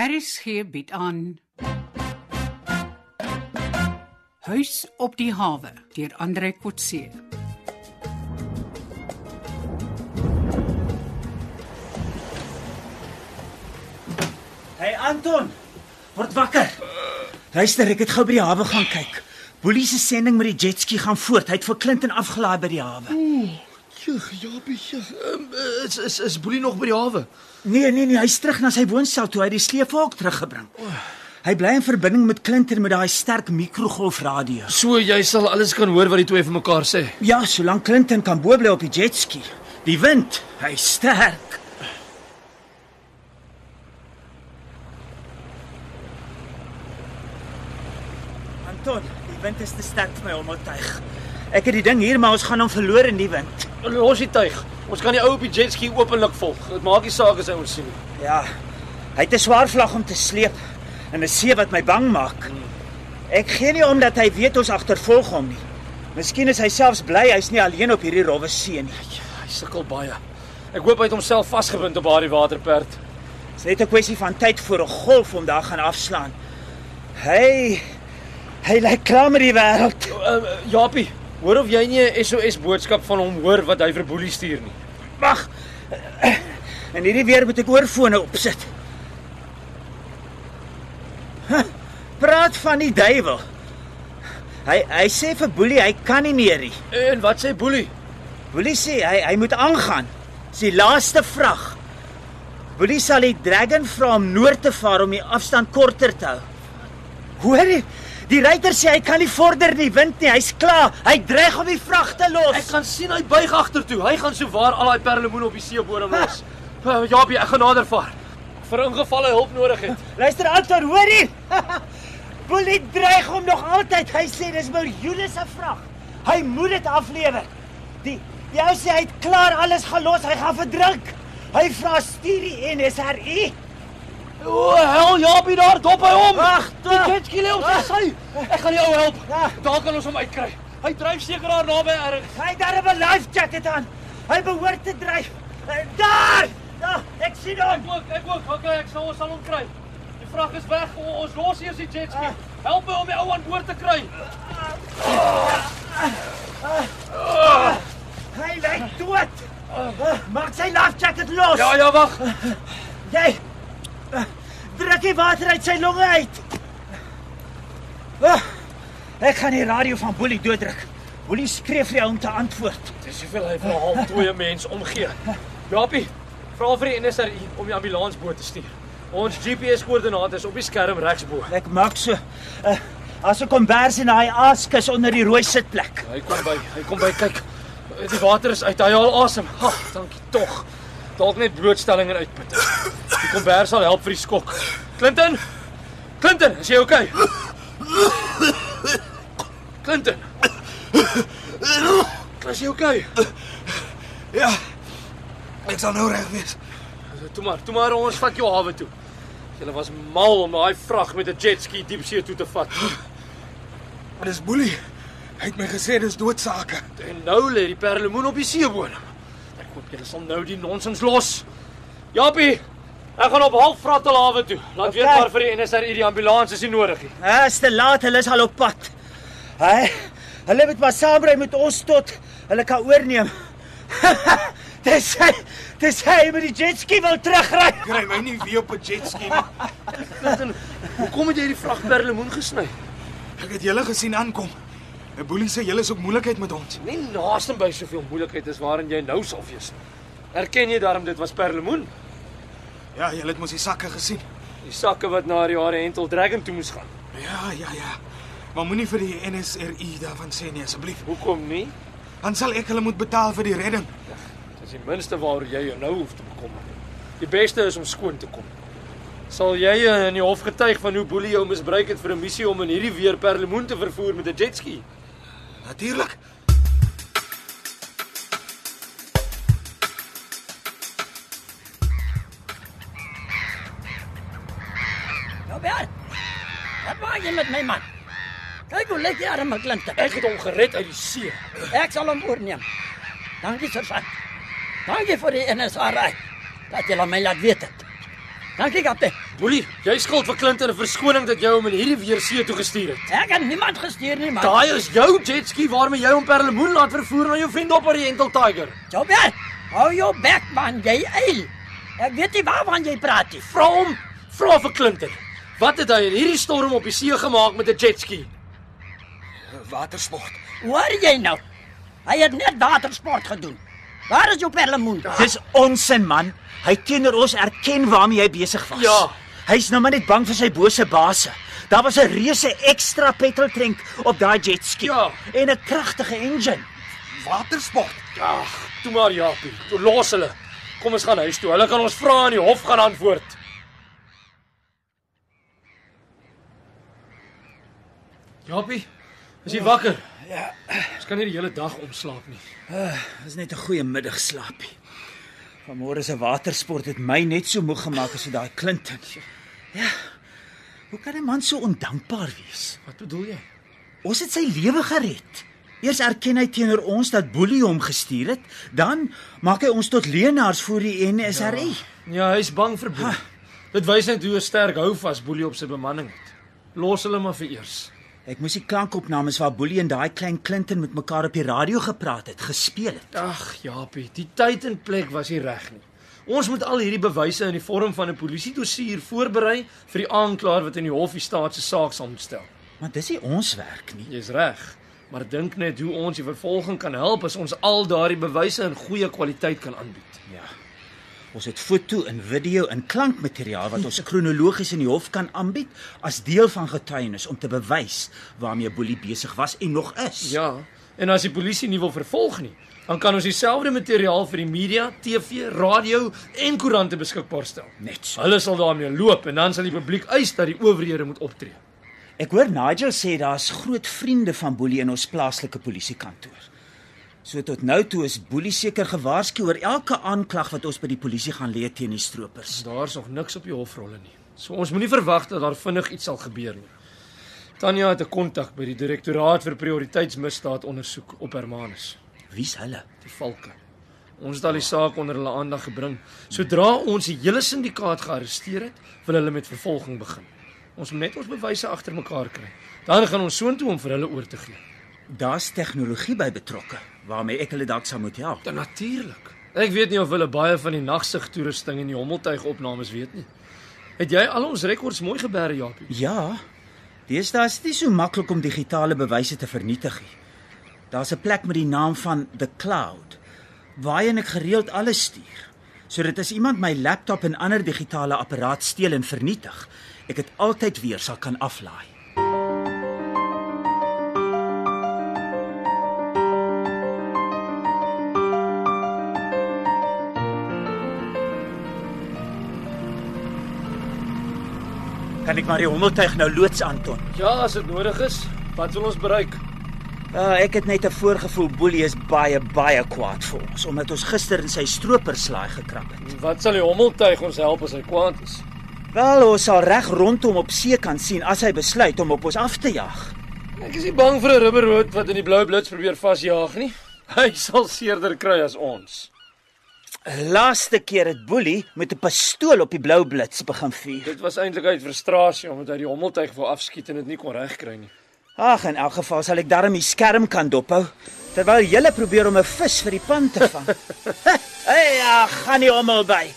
RSG bied aan Huis op die hawe deur Andre Kotse. Hey Anton, word wakker. Luister, ek het gou by die hawe gaan kyk. Boelie se sending met die jetski gaan voort. Hy het vir Clinton afgelaai by die hawe. Jog, Japie, jog. Um, is is is Boelie nog by die hawe? Nee, nee, nee, hy's terug na sy woonstel toe hy die sleepvalk teruggebring. Hy bly in verbinding met Clinton met daai sterk mikrogolfradio. So jy sal alles kan hoor wat die twee vir mekaar sê. Ja, solank Clinton kan bo bly op die jetski. Die wind, hy's sterk. Anton, die wind is te sterk vir my om te tuig. Ek het die ding hier, maar ons gaan hom verloor in die wind. Los die tuig. Ons kan die ou op die jetski openlik volg. Dit maak nie saak as hy ons sien nie. Ja. Hy het 'n swaar vlag om te sleep en 'n see wat my bang maak. Ek gee nie om dat hy weet ons agtervolg hom nie. Miskien is hy selfs bly hy's nie alleen op hierdie rowwe see nie. Hy sukkel baie. Ek hoop hy het homself vasgebind op daardie waterperd. Dis net 'n kwessie van tyd voor 'n golf om daar gaan afslaan. Hy hy lyk klaar met die wêreld. Uh, Japie, hoor of jy nie 'n SOS boodskap van hom hoor wat hy vir Boelie stuur nie. Wag. En hierdie weer moet ek oorfone opsit. Huh, Praat van die duiwel. Hy hy sê vir Boelie hy kan nie meer nie. En wat sê Boelie? Boelie sê hy hy moet aangaan. Dis die laaste vrag. Boelie sal die Dragon vra om noord te vaar om die afstand korter te hou. Hoor jy? Die ryter sê hy kan nie vorder nie, wind nie, hy's klaar. Hy dreig om die vrag te los. Ek kan sien hy buig agtertoe. Hy gaan so waar al daai perlemoen op die seebodem los. Uh, Japie, ek gaan nader vaar. Vir ingeval hy hulp nodig het. Luister Anton, hoor hier. Boelie dreig hom nog altyd. Hy sê dis miljoene se vrag. Hy moet dit aflewer. Die die ou sê hy het klaar alles gelos. Hy gaan verdrink. Hy vra stuur die NSRI. O, hel Japie daar, dop hy hom. Wag, die jetski lê op sy sy. Ek gaan die ou help. Daar kan ons hom uitkry. Hy dryf seker daar naby erg. Hy het daar 'n life jacket aan. Hy behoort te dryf. Eh, Daar! Ja, ek sien Ek hom. ook, ek ook. Okay, ek sal ons sal hom kry. Die vrag is weg. O, ons los eers die jetski. Help my om die ou aan boord te kry. Hy lê dood. Maak sy life jacket los. Ja, ja, wag. Jy druk die water uit sy longe uit. Ah, Ek gaan die radio van Boelie dooddruk. Boelie skree vir jou om te antwoord. Dis hoeveel hy vir 'n halfdooie mens omgee. Japie, vra vir die NSRI om die ambulansboot te stuur. Ons GPS-koördinate is op die skerm regs bo. Ek maak so uh, as 'n kombers in daai aaskus onder die rooi sitplek. Hy kom by, hy kom by kyk. Die water is uit. Hy haal asem. Ag, dankie tog. Dalk net blootstelling en uitput. Die kombers sal help vir die skok. Clinton? Clinton, is jy okay? Clinton. Is jy okay? Ja. Ek sal nou reg wees. Toe maar, toe maar ons vat jou hawe toe. Julle was mal om daai vrag met 'n jetski diepsee toe te vat. Maar dis Boelie. Hy het my gesê dis doodsake. En nou lê die perlemoen op die seebodem. Ek hoop julle sal nou die nonsens los. Japie, ek gaan op halfvratel hawe toe. Laat Okay. weet maar vir die NSRI die ambulans is nie nodig nie. Ja, is te laat, hulle is al op pad. Hy hulle moet maar saamry met ons tot hulle kan oorneem. dis hy, dis hy met die jetski wil terugry. Kry my nie weer op 'n jetski nie. Clinton, hoekom het jy die vrag perlemoen gesny? Ek het julle gesien aankom. 'n Boelie sê julle is op moeilikheid met ons. Nie naaste by soveel moeilikheid is waarin jy nou sal wees. Erken jy daarom dit was perlemoen? Ja, julle het mos die sakke gesien. Die sakke wat na die Oriental Dragon toe moes gaan. Ja, ja, ja. Maar moenie vir die NSRI daarvan sê nie asseblief. Hoekom nie? Dan sal ek hulle moet betaal vir die redding. Dis die minste waaroor jy jou nou hoef te bekommer. Die beste is om skoon te kom. Sal jy in die hof getuig van hoe Boelie jou misbruik het vir 'n missie om in hierdie weer perlemoen te vervoer met 'n jetski? Natuurlik. Maak jy met my man? Kyk hoe lyk die arme klinte. Ek het hom gered uit die see. Ek sal hom oorneem. Dankie sergeant. Dankie vir die NSRI. Dat jy my laat weet het. Dankie kaptein. Boelie, jy skuld vir Clinton 'n verskoning dat jy hom in hierdie weer see toe gestuur het. Ek het niemand gestuur nie, man. Daai is jou jetski waarmee jy hom per lemoen laat vervoer na jou vriend op Oriental Tiger. Joubert, hou jou bek man, jy eil. Ek weet nie waarvan jy praat nie. Vra hom, vra vir Clinton. Wat het hy in hierdie storm op die see gemaak met 'n jetski? Watersport. Hoor jy nou? Hy het net watersport gedoen. Waar is jou perlemoen? Dis onsin man. Hy teenoor ons erken waarmee hy besig was. Ja. Hy's nou maar net bang vir sy bose baase. Daar was 'n reuse ekstra petroltank op daai jetski Ja. en 'n kragtige engine. Watersport. Ag, toe maar Japie. Toe los hulle. Kom ons gaan huis toe. Hulle kan ons vra in die hof gaan antwoord. Japie, is jy wakker? Ja. Ons kan nie die hele dag omslaap nie. Dis net 'n goeie middagslaapie. Vanmôre se watersport het my net so moeg gemaak as daai Clinton. Ja. Hoe kan 'n man so ondankbaar wees? Wat bedoel jy? Ons het sy lewe gered. Eers erken hy teenoor ons dat Boelie hom gestuur het, dan maak hy ons tot leenaars voor die NSRI. Ja, hy's bang vir Boelie. Dit wys net hoe sterk houvas Boelie op sy bemanning het. Los hulle maar vir eers. Ek moes die klankopnames waar Boelie en daai klein Clinton met mekaar op die radio gepraat het, gespeel het. Ag, Japie, die tyd en plek was nie reg nie. Ons moet al hierdie bewyse in die vorm van 'n polisiedossier voorberei vir die aanklaer wat in die hof die staat se saak sal moet stel. Maar dis nie ons werk nie. Jy's reg, maar dink net hoe ons die vervolging kan help as ons al daardie bewyse in goeie kwaliteit kan aanbied. Ja. Ons het foto en video en klankmateriaal wat ons kronologies in die hof kan aanbied as deel van getuienis om te bewys waarmee Boelie besig was en nog is. Ja, en as die polisie nie wil vervolg nie, dan kan ons dieselfde materiaal vir die media, TV, radio en koerante beskikbaar stel. Net so. Hulle sal daarmee loop en dan sal die publiek eis dat die owerhede moet optree. Ek hoor Nigel sê daar's groot vriende van Boelie in ons plaaslike polisiekantoor. So tot nou toe is Boelie seker gewaarsku oor elke aanklag wat ons by die polisie gaan lê teen die stroopers. Daar's nog niks op die hofrolle nie. So ons moenie verwag dat daar vinnig iets sal gebeur nie. Tanya het 'n kontak by die direktoraat vir prioriteitsmisdaad ondersoek op Hermanus, Wie's hulle? die Valke. Ons het al die saak onder hulle aandag gebring. Sodra ons die hele syndikaat gearresteer het, wil hulle met vervolging begin. Ons moet net ons bewyse agter mekaar kry. Dan gaan ons soontoe om vir hulle oor te gee. Daar's tegnologie by betrokke waarmee ek hulle dalk sou moet help. Dan natuurlik. Ek weet nie of hulle baie van die nagsig toerusting en die hommeltuig opnames weet nie. Het jy al ons rekords mooi geberg, Japie? Ja. Deesdae is dit nie so maklik om digitale bewyse te vernietig nie. Daar's 'n plek met die naam van The Cloud waarheen ek gereeld alles stuur. Sodat as iemand my laptop en ander digitale apparaat steel en vernietig, ek dit altyd weer sal kan aflaai. Kan ek maar die hommeltuig nou loods Anton? Ja, as dit nodig is. Wat wil ons bereik? Ja, ek het net 'n voorgevoel Boelie is baie baie kwaad vir ons omdat ons gister in sy stroperslaai gekrap het. Wat sal die hommeltuig ons help as hy kwaad is? Wel, ons sal reg rondom op see kan sien as hy besluit om op ons af te jag. Ek is nie bang vir 'n rubberrood wat in die blou blits probeer vasjaag nie. Hy sal seerder kry as ons. Laaste keer het Boelie met 'n pistool op die blou blits begin vuur. Dit was eintlik uit frustrasie omdat hy die hommeltuig wou afskiet en dit nie kon regkry nie. Ag, in elk geval sal ek darm die skerm kan dophou terwyl jy probeer om 'n vis vir die pan te vang. hey, ja, gaan nie hommel by.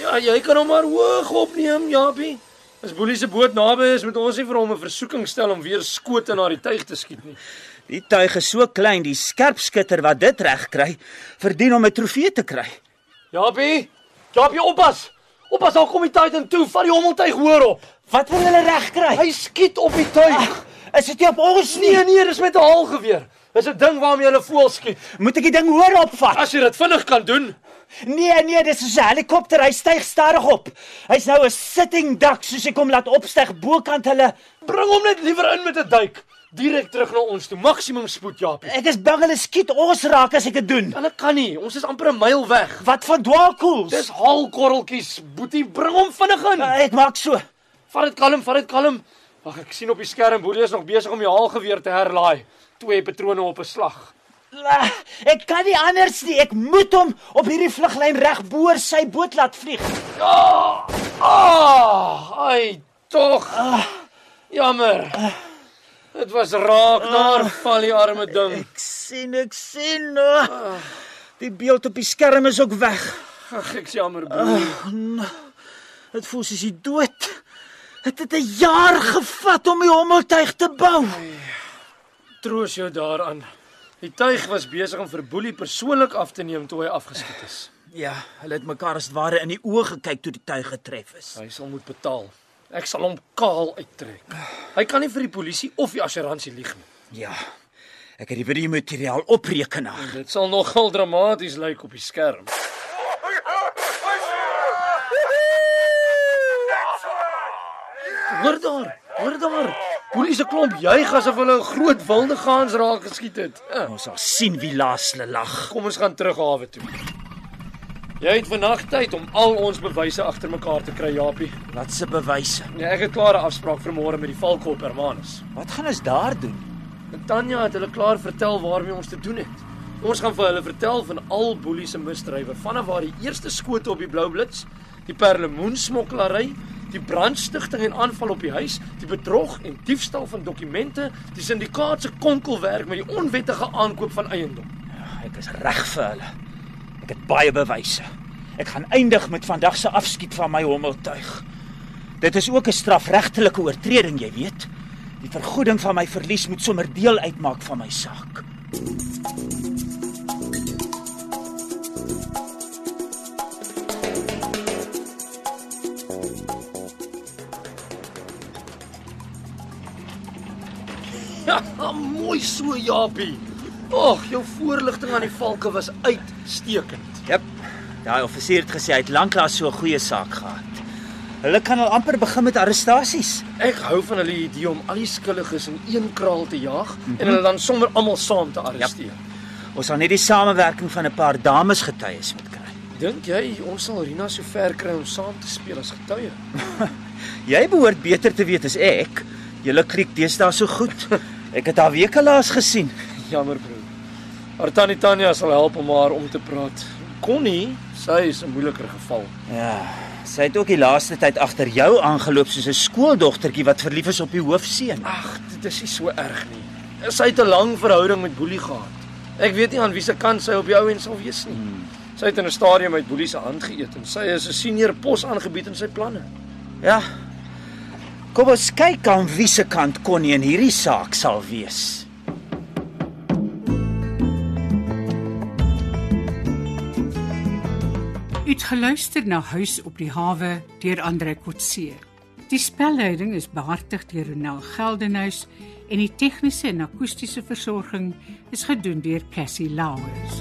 Ja, jy kan hom maar hoog opneem, Japie. As Boelie se boot naby is, moet ons nie vir hom 'n versoeking stel om weer skote na die tuig te skiet nie. Die tuig is so klein, die skerpskutter wat dit reg kry, verdien om 'n trofee te kry. Japie, Japie oppas. Oppas, daar kom die Titan toe. Vat die hommeltuig hoor op. Wat wil hulle reg kry? Hy skiet op die tuig. Is dit nie op ons nie? Nee, nee, dis met 'n haalgeweer. Dis 'n ding waarmee hulle voel skiet. Moet ek die ding hoor opvat? As jy dit vinnig kan doen. Nee, nee, dis 'n helikopter, hy styg stadig op. Hy's nou 'n sitting duck soos ek hom laat opstyg bokant hulle. Bring hom net liewer in met 'n duik. Direk terug na ons toe. Maksimum spoed, Japie. Ek is bang hulle skiet ons raak as ek dit doen. Hulle kan nie. Ons is amper 'n myl weg. Wat van dwaalkoels? Dis haalkorreltjies. Boetie, bring hom vinnig in. Uh, ek maak so. Vat dit kalm, vat dit kalm. Wag, ek sien op die skerm Boelie is nog besig om die haalgeweer te herlaai. Twee patrone op 'n slag. La, Ek kan nie anders nie. Ek moet hom op hierdie vluglyn reg boor sy boot laat vlieg. Ah, ai, tog. Jammer. Dit was raak daar val die arme ding. Ek sien, ek sien. Oh. Die beeld op die skerm is ook weg. Ag, ek's jammer, broer. Dit voel soos hy dood. Dit het 'n jaar gevat om die hommeltuig te bou. Troos jou daaraan. Die tuig was besig om vir Boelie persoonlik af te neem toe hy afgeskiet is. Ja, hulle het mekaar as ware in die oë gekyk toe die tuig getref is. Hy sal moet betaal. Ek sal hom kaal uittrek. Hy kan nie vir die polisie of die assuransie lieg nie. Ja. Ek het die video materiaal op rekenaar. Dit sal nogal dramaties lyk op die skerm. Hoor daar, hoor daar. Boelie se klomp juig asof hulle 'n groot wilde gaans raak geskiet het. Ja. Ons sal sien wie laas hulle lag. Kom ons gaan terug hawe toe. Jy het vannag tyd om al ons bewyse agter mekaar te kry, Japie. Wat se bewyse? Ja, ek het klaar 'n afspraak vir môre met die Valkop Hermanus. Wat gaan ons daar doen? En Tanya het hulle klaar vertel waarmee ons te doen het. Ons gaan vir hulle vertel van al Boelie se misdrywe, vanaf waar die eerste skote op die Blou Blits, die perlemoen smokkelary, die brandstigting en aanval op die huis, die bedrog en diefstal van dokumente, die syndikaat se konkelwerk met die onwettige aankoop van eiendom. Ja, ek is reg vir hulle. Ek het baie bewyse. Ek gaan eindig met vandag se afskiet van my hommeltuig. Dit is ook 'n strafregtelike oortreding, jy weet. Die vergoeding van my verlies moet sommer deel uitmaak van my saak. Mooi so, Japie. Ag, jou voorligting aan die valke was uitstekend. Jep. Daai offisier het gesê hy het lanklaas so 'n goeie saak gehad. Hulle kan al amper begin met arrestasies. Ek hou van hulle idee om al die skuldiges in een kraal te jaag mm -hmm. en hulle dan sommer almal saam te arresteer. Ons sal net die samewerking van 'n paar dames getuies moet kry. Dink jy ons sal Rina so ver kry om saam te speel as getuie? Jy behoort beter te weet as ek. Julle kriek deesdae so goed. Ek het haar weke laas gesien. Jammer broer. Haar tannie Tanya sal help om haar om te praat. Connie, sy is 'n moeiliker geval. Ja, sy het ook die laaste tyd agter jou aangeloop soos 'n skooldogtertjie wat verlief is op die hoofseun. Ag, dit is nie so erg nie. Sy het 'n lang verhouding met Boelie gehad. Ek weet nie aan wie se kant sy op die ou en sal wees nie. Hmm. Sy het in 'n stadium uit Boelie se hand geëet en sy is 'n senior pos aangebied in sy planne. Ja. Kom ons kyk aan wie se kant Connie in hierdie saak sal wees. U het geluister na Huis op die hawe deur Andre Kotse. Die spelleiding is behartig deur Ronel Geldenhuys en die tegniese en akoestiese versorging is gedoen deur Cassie Lauers.